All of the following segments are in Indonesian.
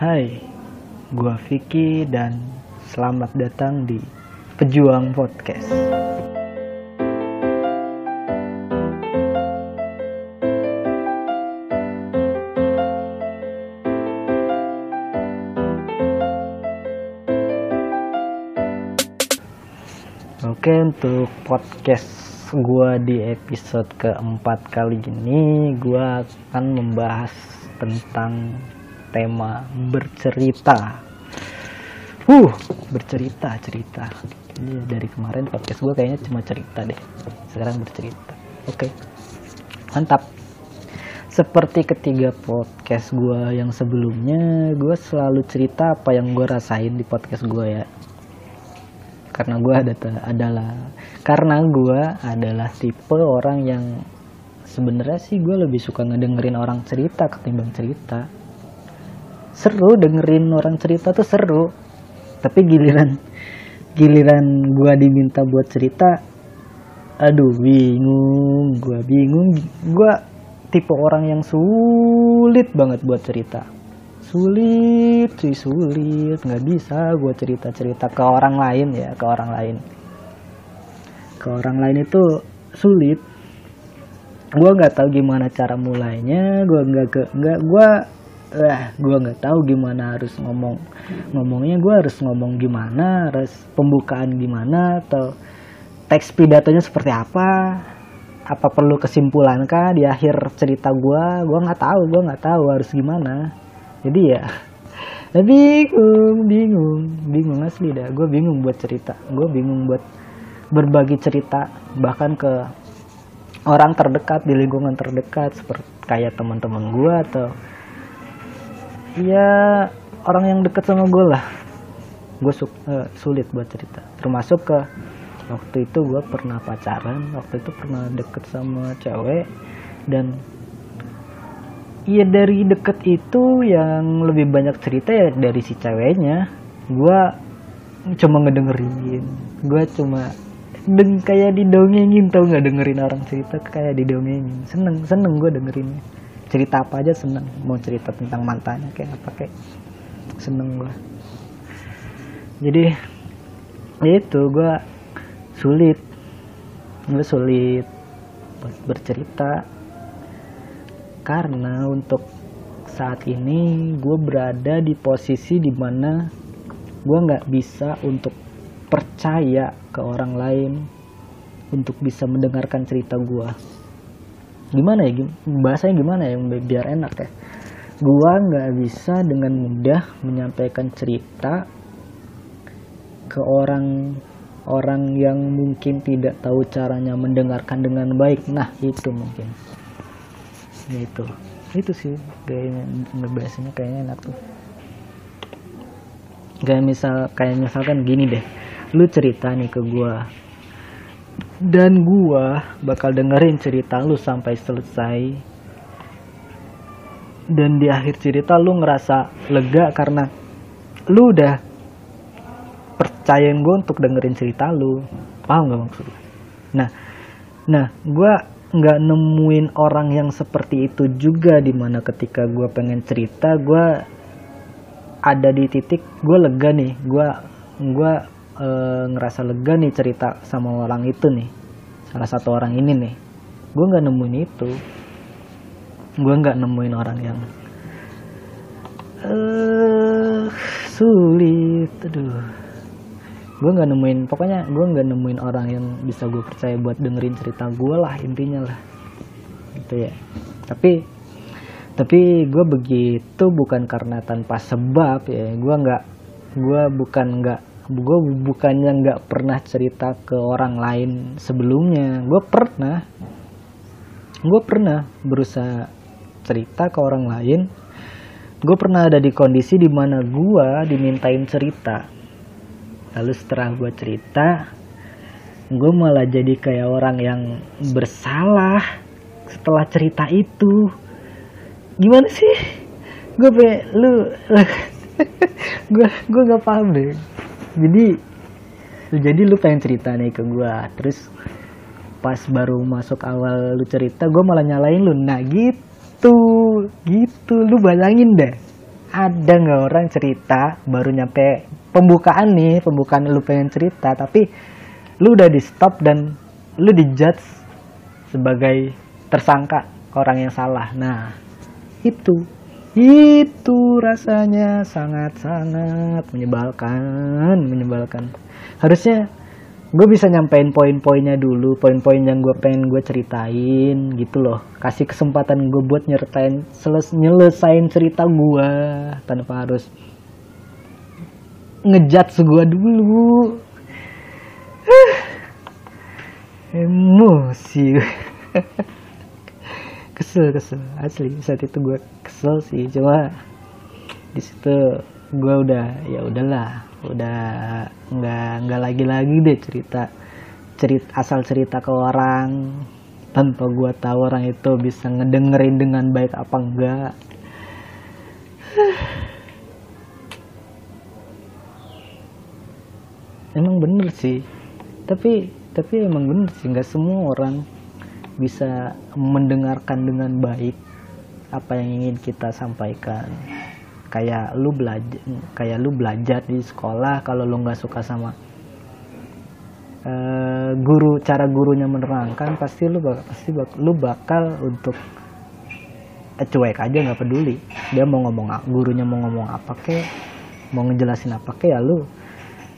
Hai, gua Vicky dan selamat datang di Pejuang Podcast. Oke, untuk podcast gua di episode keempat kali ini, gua akan membahas tentang tema bercerita. Uh, bercerita, cerita. Iya, dari kemarin podcast gua kayaknya cuma cerita deh. Sekarang bercerita. Oke. Mantap. Seperti ketiga podcast gua yang sebelumnya, gua selalu cerita apa yang gua rasain di podcast gua ya karena gue ada adalah karena gue adalah tipe orang yang sebenarnya sih gue lebih suka ngedengerin orang cerita ketimbang cerita seru dengerin orang cerita tuh seru. Tapi giliran giliran gue diminta buat cerita aduh bingung gue bingung. Gue tipe orang yang sulit banget buat cerita. Sulit cuy sulit. Nggak bisa gue cerita cerita ke orang lain ya ke orang lain. Ke orang lain itu sulit. Gue nggak tahu gimana cara mulainya. Gue nggak ke nggak gue eh gue nggak tahu gimana harus ngomong. Ngomongnya gue harus ngomong gimana harus pembukaan gimana atau teks pidatonya seperti apa? Apa perlu kesimpulan kah di akhir cerita gue gue nggak tahu gue nggak tahu harus gimana. Jadi ya bingung bingung bingung asli dah. Gue bingung buat cerita gue bingung buat berbagi cerita bahkan ke orang terdekat di lingkungan terdekat seperti kayak teman-teman gue atau ya orang yang deket sama gue lah gue su uh, sulit buat cerita termasuk ke waktu itu gue pernah pacaran waktu itu pernah deket sama cewek dan Iya dari deket itu yang lebih banyak cerita ya dari si ceweknya. Gue cuma ngedengerin. Gue cuma deng kayak didongengin tau nggak dengerin orang cerita kayak didongengin. Seneng seneng gue dengerin. Cerita apa aja seneng. Mau cerita tentang mantannya kayak apa kayak seneng gue. Jadi ya itu gue sulit. Gue sulit bercerita karena untuk saat ini gue berada di posisi di mana gue nggak bisa untuk percaya ke orang lain untuk bisa mendengarkan cerita gue gimana ya? Bahasanya gimana ya? Biar enak ya. Gue nggak bisa dengan mudah menyampaikan cerita ke orang orang yang mungkin tidak tahu caranya mendengarkan dengan baik. Nah itu mungkin. Itu itu sih kayaknya ngebahasnya kayaknya enak tuh. Kayak misal kayak misalkan gini deh. Lu cerita nih ke gua dan gua bakal dengerin cerita lu sampai selesai. Dan di akhir cerita lu ngerasa lega karena lu udah percayain gue untuk dengerin cerita lu. Paham gak maksud nah nah gue nggak nemuin orang yang seperti itu juga di mana ketika gue pengen cerita gue ada di titik gue lega nih. Gue gue e, ngerasa lega nih cerita sama orang itu nih. Salah satu orang ini nih. Gue nggak nemuin itu. Gue nggak nemuin orang yang uh, sulit. Aduh. Gue nggak nemuin pokoknya gue nggak nemuin orang yang bisa gue percaya buat dengerin cerita gue lah intinya lah. Gitu ya. Tapi tapi gue begitu bukan karena tanpa sebab ya. Gue nggak gue bukan nggak gue bukannya nggak pernah cerita ke orang lain sebelumnya. Gue pernah. Gue pernah berusaha cerita ke orang lain. Gue pernah ada di kondisi di mana gue dimintain cerita. Lalu setelah gue cerita gue malah jadi kayak orang yang bersalah setelah cerita itu. Gimana sih? Gue pe lu gue gue gak paham deh jadi jadi lu pengen cerita nih ke gue terus pas baru masuk awal lu cerita gue malah nyalain lu. Nah gitu gitu. Lu bayangin deh ada nggak orang cerita baru nyampe pembukaan nih pembukaan lu pengen cerita tapi lu udah di stop dan lu dijudge sebagai tersangka orang yang salah. Nah itu itu rasanya sangat-sangat menyebalkan menyebalkan. Harusnya gue bisa nyampein poin-poinnya dulu poin-poin yang gue pengen gue ceritain gitu loh. Kasih kesempatan gue buat nyertain seles nyelesain cerita gue tanpa harus ngejat gue dulu. Emosi kesel kesel. Asli saat itu gue kesel sih. Cuma di situ gue udah ya udahlah. Udah nggak nggak lagi lagi deh cerita. Cerita asal cerita ke orang tanpa gue tahu orang itu bisa ngedengerin dengan baik apa enggak emang bener sih. Tapi tapi emang bener sih. Nggak semua orang bisa mendengarkan dengan baik apa yang ingin kita sampaikan. Kayak lu belajar kayak lu belajar di sekolah kalau lu nggak suka sama uh, guru cara gurunya menerangkan pasti lu bakal pasti bak, lu bakal untuk eh, cuek aja nggak peduli. Dia mau ngomong gurunya mau ngomong apa ke mau ngejelasin apa ke ya lu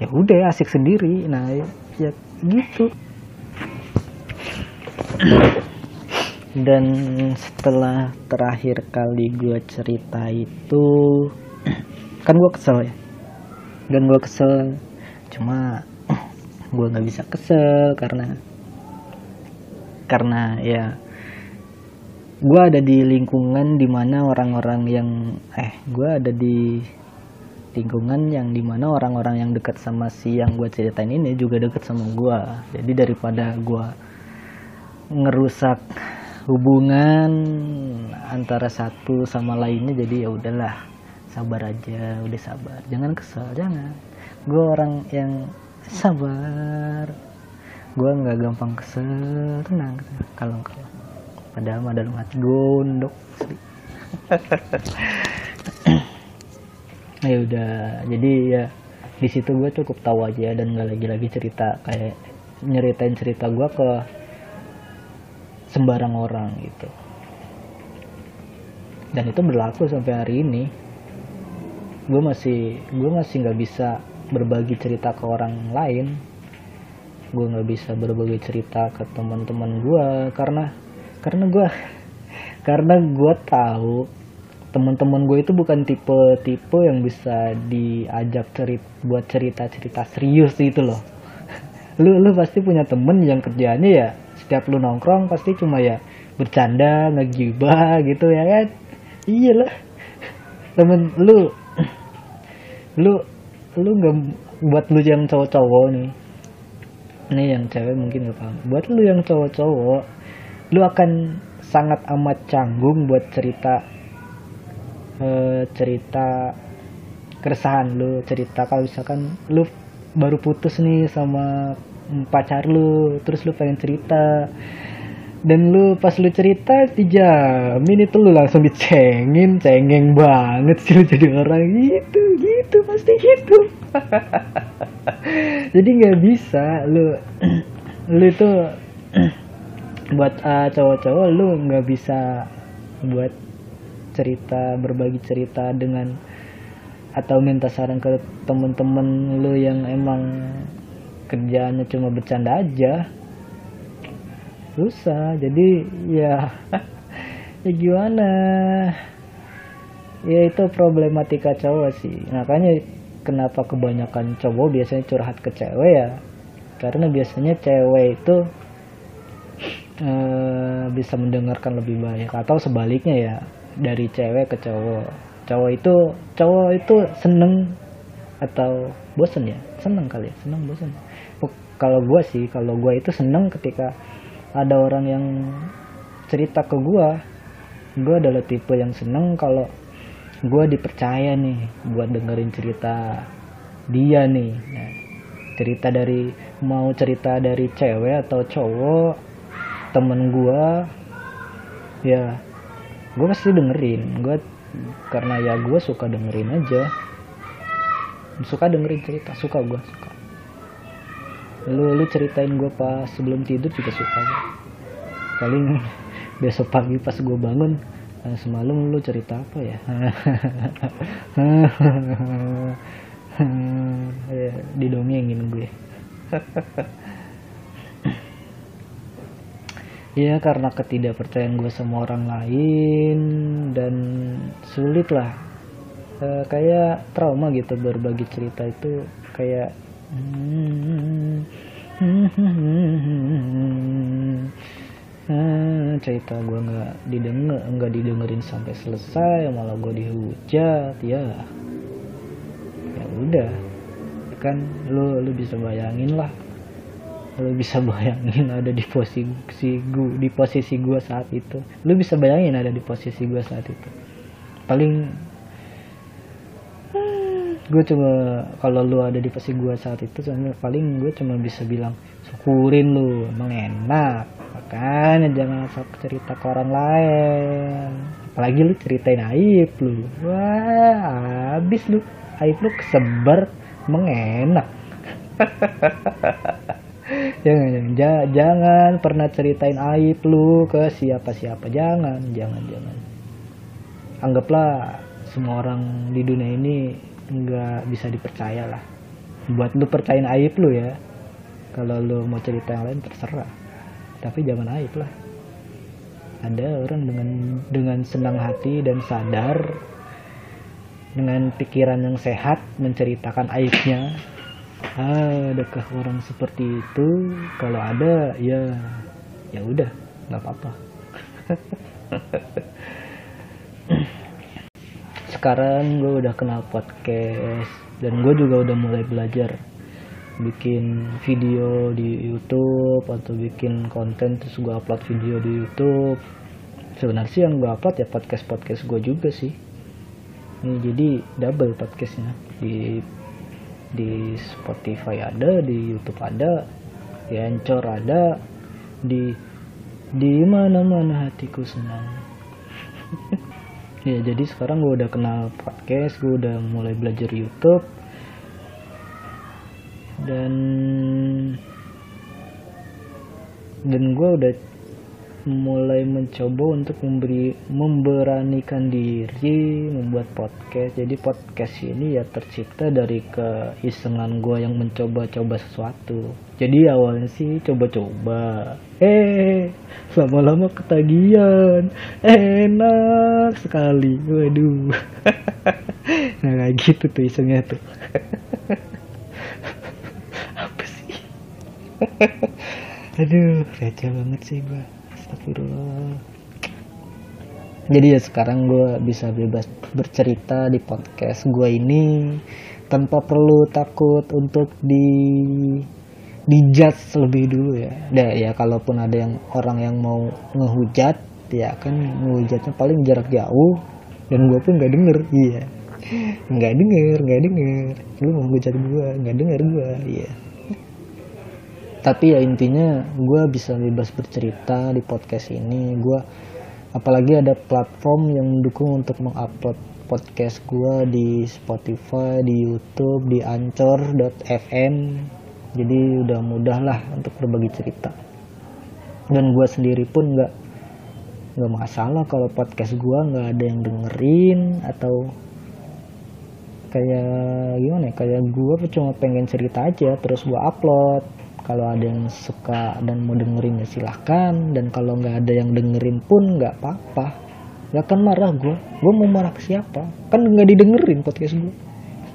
ya udah asik sendiri. Nah ya, ya gitu dan setelah terakhir kali gue cerita itu kan gue kesel ya? Dan gue kesel cuma gue nggak bisa kesel karena karena ya gue ada di lingkungan di mana orang-orang yang eh gue ada di lingkungan yang di mana orang-orang yang dekat sama si yang gue ceritain ini juga dekat sama gue jadi daripada gue ngerusak hubungan antara satu sama lainnya jadi ya udahlah sabar aja udah sabar. Jangan kesel jangan. Gue orang yang sabar. Gue nggak gampang kesel tenang. Kalau kalau padahal mah dalam hati gondok. Ya udah jadi ya di situ gue cukup tahu aja dan nggak lagi-lagi cerita kayak nyeritain cerita gue ke sembarang orang gitu. Dan itu berlaku sampai hari ini. Gue masih gue masih nggak bisa berbagi cerita ke orang lain. Gue nggak bisa berbagi cerita ke teman-teman gue karena karena gue karena gue tahu teman-teman gue itu bukan tipe-tipe yang bisa diajak cerita buat cerita-cerita serius gitu loh. Lu lu pasti punya temen yang kerjanya ya setiap lu nongkrong pasti cuma ya bercanda ngegibah gitu ya kan? Iyalah. Temen lu lu lu nggak buat lu yang cowok-cowok nih. Ini yang cewek mungkin gak paham. Buat lu yang cowok-cowok lu akan sangat amat canggung buat cerita uh, cerita keresahan lu cerita kalau misalkan lu baru putus nih sama pacar lu terus lu pengen cerita. Dan lu pas lu cerita dijamin itu lu langsung dicengin cengeng banget sih lu jadi orang. Gitu gitu pasti gitu. Jadi nggak bisa lu lu itu buat uh, cowok-cowok lu nggak bisa buat cerita berbagi cerita dengan atau minta saran ke temen-temen lu yang emang kerjaannya cuma bercanda aja. Susah. Jadi ya ya gimana? Ya itu problematika cowok sih. Makanya kenapa kebanyakan cowok biasanya curhat ke cewek ya? Karena biasanya cewek itu uh, bisa mendengarkan lebih banyak atau sebaliknya ya dari cewek ke cowok. Cowok itu cowok itu seneng atau bosen ya? Seneng kali ya? Seneng bosen kalau gue sih kalau gue itu seneng ketika ada orang yang cerita ke gue gue adalah tipe yang seneng kalau gue dipercaya nih buat dengerin cerita dia nih. Nah, cerita dari mau cerita dari cewek atau cowok temen gue ya gue pasti dengerin. Gue karena ya gue suka dengerin aja. Suka dengerin cerita suka gue suka lu lu ceritain gue pas sebelum tidur juga suka. Paling besok pagi pas gue bangun eh, semalam lu cerita apa ya? Ya didongengin gue. Ya karena ketidakpercayaan gue sama orang lain dan sulit lah e, kayak trauma gitu berbagi cerita itu. Kayak hmm, cerita gue nggak didengar nggak didengerin sampai selesai malah gue dihujat ya. Ya udah kan lu lu bisa bayangin lah. Lu bisa bayangin ada di posisi gua di posisi gua saat itu. Lu bisa bayangin ada di posisi gua saat itu. Paling gue cuma kalau lu ada di posisi gua saat itu paling gue cuma bisa bilang syukurin lu emang enak. Makanya jangan asal cerita ke orang lain. Apalagi lu ceritain aib lu. Wah habis lu. Aib lu kesebar emang enak. Jangan jangan jangan pernah ceritain aib lu ke siapa siapa jangan jangan jangan. Anggaplah semua orang di dunia ini nggak bisa dipercaya lah. Buat lu percayain aib lu ya. Kalau lu mau cerita yang lain terserah. Tapi jangan aib lah. Ada orang dengan dengan senang hati dan sadar dengan pikiran yang sehat menceritakan aibnya. Adakah orang seperti itu? Kalau ada ya ya udah nggak apa-apa sekarang gue udah kenal podcast dan gue juga udah mulai belajar bikin video di YouTube atau bikin konten terus gue upload video di YouTube. Sebenarnya sih yang gue upload ya podcast podcast gue juga sih. Ini jadi double podcastnya. Di di Spotify ada di YouTube ada di Anchor ada di di mana-mana hatiku senang ya jadi sekarang gue udah kenal podcast gue udah mulai belajar YouTube. Dan dan gue udah mulai mencoba untuk memberi memberanikan diri membuat podcast. Jadi podcast ini ya tercipta dari keisengan gue yang mencoba-coba sesuatu. Jadi awalnya sih coba-coba eh lama-lama ketagihan. Enak sekali. Waduh. Nah kayak gitu tuh isengnya tuh. Apa sih? Aduh receh banget sih gue Astagfirullah. Jadi ya sekarang gue bisa bebas bercerita di podcast gue ini tanpa perlu takut untuk di dijudge lebih dulu ya. Nah, ya kalaupun ada yang orang yang mau ngehujat ya kan ngehujatnya paling jarak jauh. Dan gue pun nggak denger iya. Nggak denger nggak denger. Lu mau hujat gue nggak denger gue iya. Tapi ya intinya gue bisa bebas bercerita di podcast ini. Gue apalagi ada platform yang mendukung untuk mengupload podcast gue di Spotify di YouTube di Anchor.fm jadi udah mudah lah untuk berbagi cerita. Dan gue sendiri pun nggak nggak masalah kalau podcast gue nggak ada yang dengerin atau kayak gimana ya kayak gue cuma pengen cerita aja terus gue upload. Kalau ada yang suka dan mau dengerin ya silahkan. Dan kalau nggak ada yang dengerin pun nggak apa-apa. Nggak akan marah gue gue mau marah ke siapa? Kan nggak didengerin podcast gue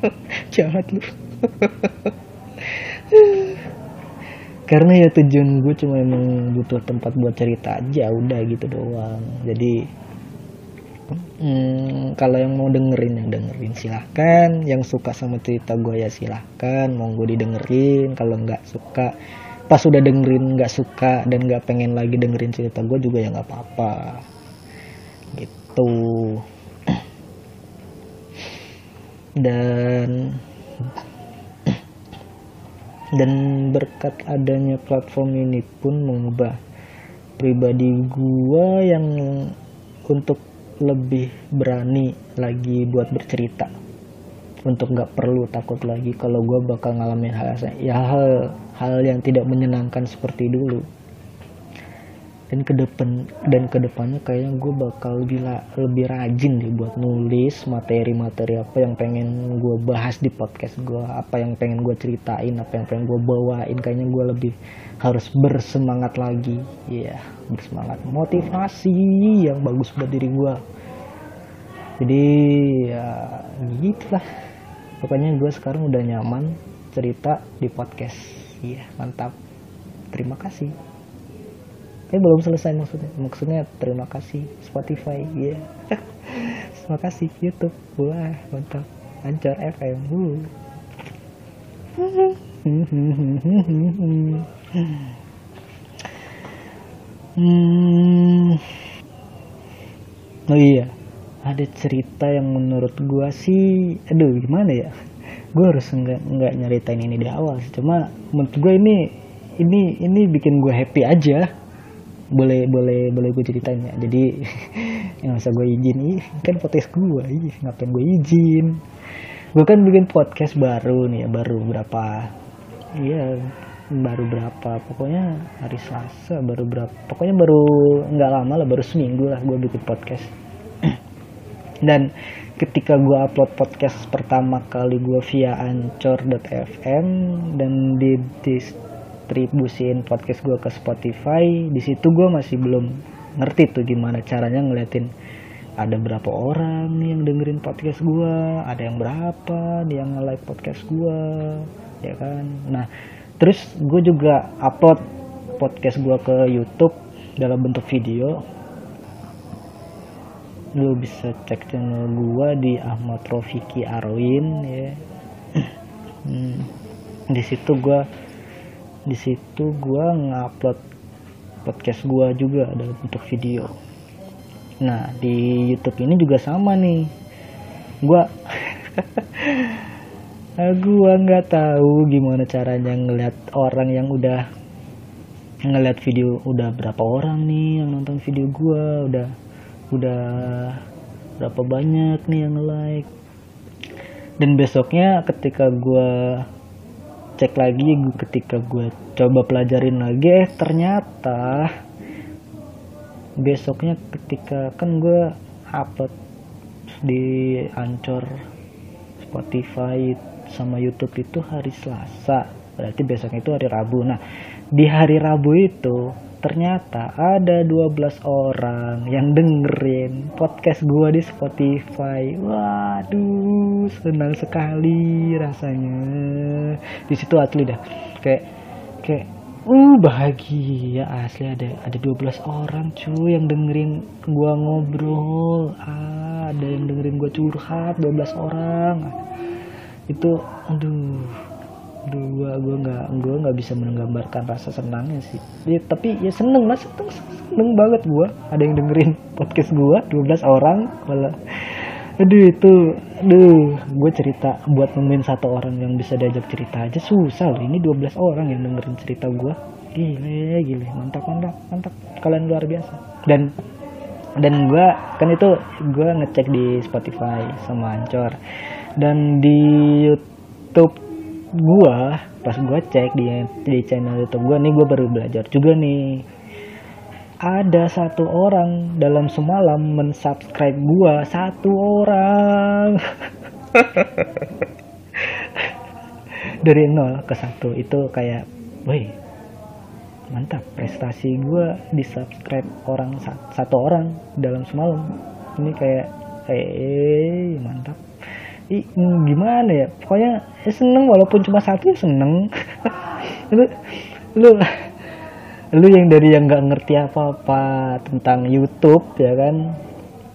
jahat lu karena ya tujuan gue cuma emang butuh tempat buat cerita aja udah gitu doang. Jadi hmm, kalau yang mau dengerin yang dengerin silahkan. Yang suka sama cerita gue ya silahkan. Mau gue didengerin. Kalau nggak suka pas udah dengerin nggak suka dan nggak pengen lagi dengerin cerita gue juga ya nggak apa-apa. Gitu. Dan dan berkat adanya platform ini pun mengubah pribadi gua yang untuk lebih berani lagi buat bercerita. Untuk nggak perlu takut lagi kalau gue bakal ngalamin hal ya hal hal yang tidak menyenangkan seperti dulu dan ke depan dan ke depannya kayaknya gue bakal lebih lebih rajin deh buat nulis materi-materi apa yang pengen gue bahas di podcast gue apa yang pengen gue ceritain apa yang pengen gue bawain. Kayaknya gue lebih harus bersemangat lagi. Ya yeah, bersemangat. Motivasi yang bagus buat diri gue jadi ya gitulah. Pokoknya gue sekarang udah nyaman cerita di podcast. Iya yeah, mantap. Terima kasih tapi belum selesai maksudnya. Maksudnya terima kasih Spotify ya yeah. terima kasih YouTube. Wah mantap. Anchor FM hmm. oh iya. Ada cerita yang menurut gua sih aduh gimana ya? Gua harus nggak nggak nyeritain ini di awal cuma menurut gua ini ini ini bikin gue happy aja boleh boleh boleh gue ceritain ya. Jadi yang masa gue izin ih kan podcast gue ih ngapain gue izin? Gue kan bikin podcast baru nih ya baru berapa iya baru berapa pokoknya hari Selasa baru berapa pokoknya baru nggak lama lah baru seminggu lah gue bikin podcast. Dan ketika gue upload podcast pertama kali gue via anchor.fm dan di, di distribusin podcast gue ke Spotify. Di situ gue masih belum ngerti tuh gimana caranya ngeliatin ada berapa orang yang dengerin podcast gue ada yang berapa nih yang nge-like podcast gue ya kan? Nah terus gue juga upload podcast gue ke YouTube dalam bentuk video. Lo bisa cek channel gue di Ahmad Rofiki Arwin ya. Hmm. di situ gue di situ gue ngupload podcast gue juga dalam bentuk video. Nah di YouTube ini juga sama nih. Gue gue nggak tahu gimana caranya ngeliat orang yang udah ngeliat video udah berapa orang nih yang nonton video gue udah udah berapa banyak nih yang like dan besoknya ketika gue cek lagi ketika gue coba pelajarin lagi eh ternyata besoknya ketika kan gue upload di Ancor Spotify sama YouTube itu hari Selasa. Berarti besoknya itu hari Rabu. Nah di hari Rabu itu ternyata ada 12 orang yang dengerin podcast gua di Spotify. Waduh, senang sekali rasanya. Di situ asli dah. Kayak kayak uh bahagia asli ada ada 12 orang cuy yang dengerin gua ngobrol. Ah, ada yang dengerin gua curhat 12 orang. Itu aduh Aduh, gua gua nggak gua nggak bisa menggambarkan rasa senangnya sih. Ya, tapi ya seneng mas, seneng, seneng banget gua. Ada yang dengerin podcast gua 12 orang malah. Aduh itu, aduh, gue cerita buat nemuin satu orang yang bisa diajak cerita aja susah loh. Ini 12 orang yang dengerin cerita gua. Gile, gile, mantap, mantap, mantap. Kalian luar biasa. Dan dan gue kan itu gue ngecek di Spotify sama Anchor dan di YouTube gua pas gua cek di di channel YouTube gua nih gua baru belajar juga nih. Ada satu orang dalam semalam mensubscribe gua satu orang. Dari nol ke satu itu kayak woi mantap prestasi gua di subscribe orang satu orang dalam semalam. Ini kayak eh mantap I, gimana ya? Pokoknya ya seneng walaupun cuma satu ya seneng. Lu lu lu yang dari yang nggak ngerti apa-apa tentang YouTube ya kan?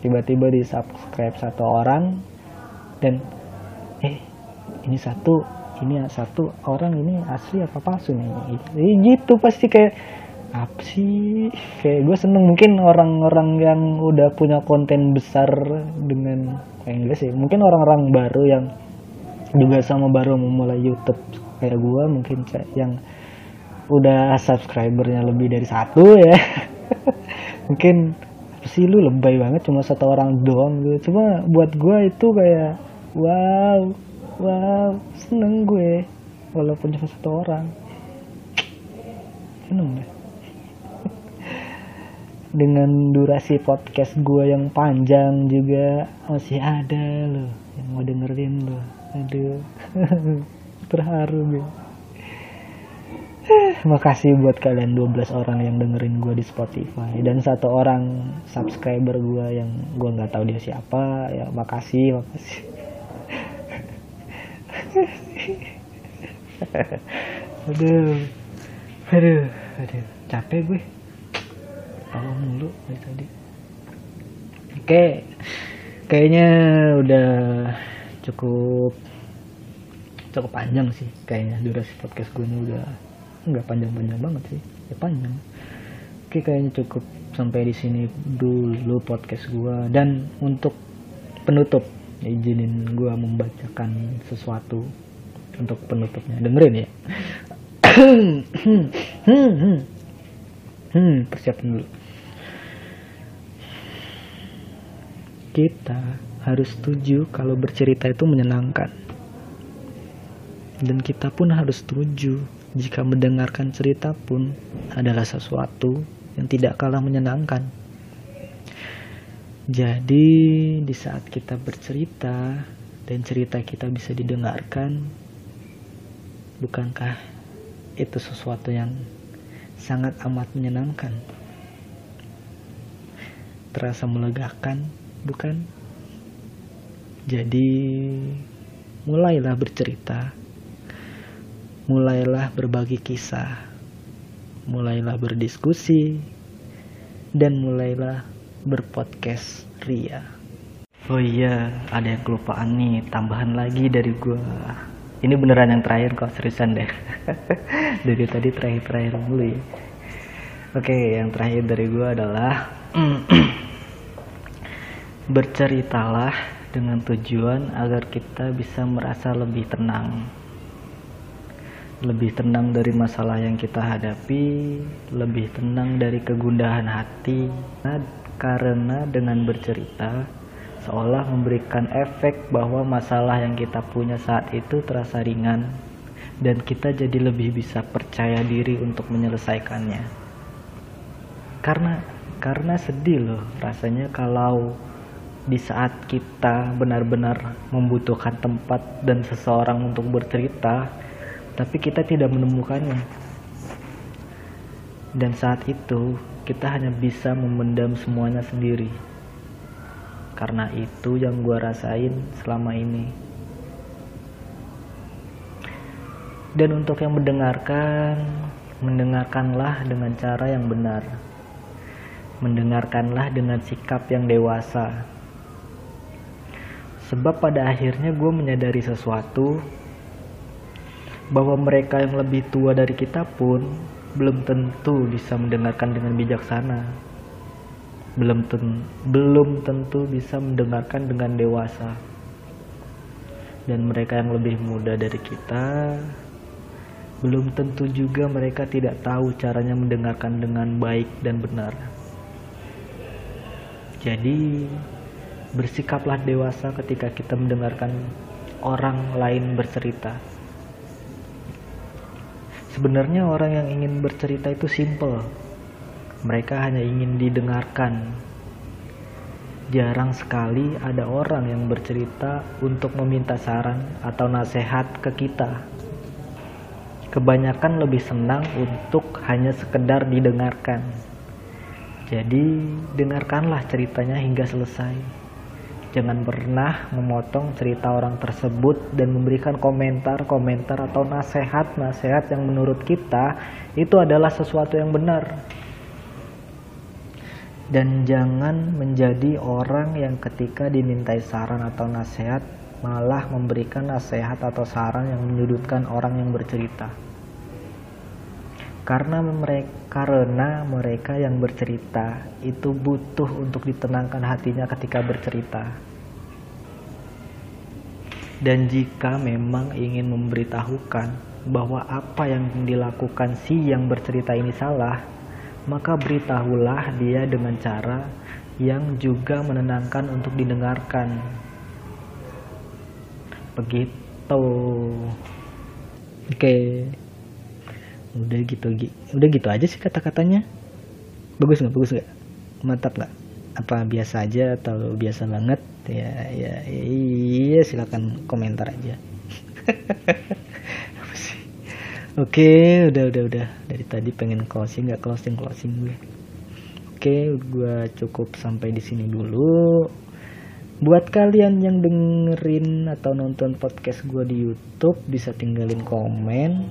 Tiba-tiba di subscribe satu orang dan eh ini satu ini satu orang ini asli apa palsu nih? Gitu pasti kayak apa sih? Kayak gue seneng mungkin orang-orang yang udah punya konten besar dengan kayak enggak sih mungkin orang-orang baru yang juga sama baru memulai YouTube. Kayak gue mungkin yang udah subscribernya lebih dari satu ya. Mungkin sih lu lebay banget cuma satu orang doang gitu. Cuma buat gue itu kayak wow wow seneng gue walaupun cuma satu orang. Seneng deh dengan durasi podcast gue yang panjang juga masih ada loh yang mau dengerin loh. Aduh terharu gue makasih buat kalian 12 orang yang dengerin gue di Spotify. Dan satu orang subscriber gue yang gue nggak tahu dia siapa ya makasih makasih. Aduh aduh aduh capek gue tahu mulu dari tadi. Oke kayaknya udah cukup cukup panjang sih kayaknya durasi podcast gue ini udah nggak panjang-panjang banget sih. Ya panjang. Oke kayaknya cukup sampai di sini dulu podcast gue dan untuk penutup izinin gue membacakan sesuatu untuk penutupnya. Dengerin ya. Hmm persiapan dulu kita harus setuju kalau bercerita itu menyenangkan dan kita pun harus setuju jika mendengarkan cerita pun adalah sesuatu yang tidak kalah menyenangkan. Jadi, di saat kita bercerita dan cerita kita bisa didengarkan, bukankah itu sesuatu yang sangat amat menyenangkan? Terasa melegakan, bukan? Jadi, mulailah bercerita mulailah berbagi kisah, mulailah berdiskusi, dan mulailah berpodcast Ria. Oh iya, ada yang kelupaan nih, tambahan lagi dari gua. Ini beneran yang terakhir kok, seriusan deh. dari tadi terakhir-terakhir dulu ya. Oke, yang terakhir dari gua adalah berceritalah dengan tujuan agar kita bisa merasa lebih tenang lebih tenang dari masalah yang kita hadapi, lebih tenang dari kegundahan hati, karena dengan bercerita seolah memberikan efek bahwa masalah yang kita punya saat itu terasa ringan dan kita jadi lebih bisa percaya diri untuk menyelesaikannya. Karena karena sedih loh rasanya kalau di saat kita benar-benar membutuhkan tempat dan seseorang untuk bercerita, tapi kita tidak menemukannya. Dan saat itu, kita hanya bisa memendam semuanya sendiri. Karena itu yang gue rasain selama ini. Dan untuk yang mendengarkan, mendengarkanlah dengan cara yang benar. Mendengarkanlah dengan sikap yang dewasa. Sebab pada akhirnya gue menyadari sesuatu bahwa mereka yang lebih tua dari kita pun belum tentu bisa mendengarkan dengan bijaksana. Belum ten belum tentu bisa mendengarkan dengan dewasa. Dan mereka yang lebih muda dari kita belum tentu juga mereka tidak tahu caranya mendengarkan dengan baik dan benar. Jadi, bersikaplah dewasa ketika kita mendengarkan orang lain bercerita. Sebenarnya orang yang ingin bercerita itu simple. Mereka hanya ingin didengarkan. Jarang sekali ada orang yang bercerita untuk meminta saran atau nasihat ke kita. Kebanyakan lebih senang untuk hanya sekedar didengarkan. Jadi, dengarkanlah ceritanya hingga selesai. Jangan pernah memotong cerita orang tersebut dan memberikan komentar-komentar atau nasihat-nasihat yang menurut kita itu adalah sesuatu yang benar. Dan jangan menjadi orang yang ketika dimintai saran atau nasihat malah memberikan nasihat atau saran yang menyudutkan orang yang bercerita karena mereka karena mereka yang bercerita itu butuh untuk ditenangkan hatinya ketika bercerita. Dan jika memang ingin memberitahukan bahwa apa yang dilakukan si yang bercerita ini salah, maka beritahulah dia dengan cara yang juga menenangkan untuk didengarkan. Begitu. Oke udah gitu udah gitu aja sih kata-katanya. Bagus nggak? Bagus nggak? Mantap nggak? Apa biasa aja atau biasa banget? Ya ya iya silakan komentar aja. Oke udah udah udah. Dari tadi pengen closing nggak? Closing closing gue. Oke gue cukup sampai di sini dulu. Buat kalian yang dengerin atau nonton podcast gue di YouTube bisa tinggalin komen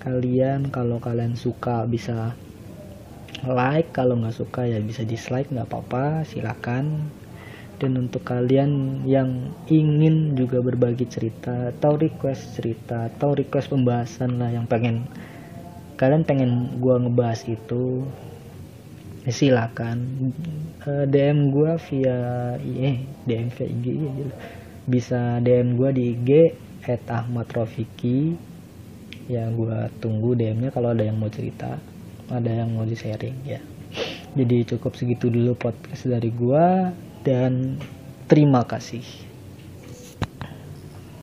kalian kalau kalian suka bisa like kalau nggak suka ya bisa dislike nggak apa-apa silakan. Dan untuk kalian yang ingin juga berbagi cerita atau request cerita atau request pembahasan lah yang pengen kalian pengen gua ngebahas itu ya silakan. Eh, DM gua via eh DM via IG ya, bisa DM gua di IG at Ahmad Rofiki ya gua tunggu DM-nya kalau ada yang mau cerita ada yang mau di sharing ya jadi cukup segitu dulu podcast dari gua dan terima kasih.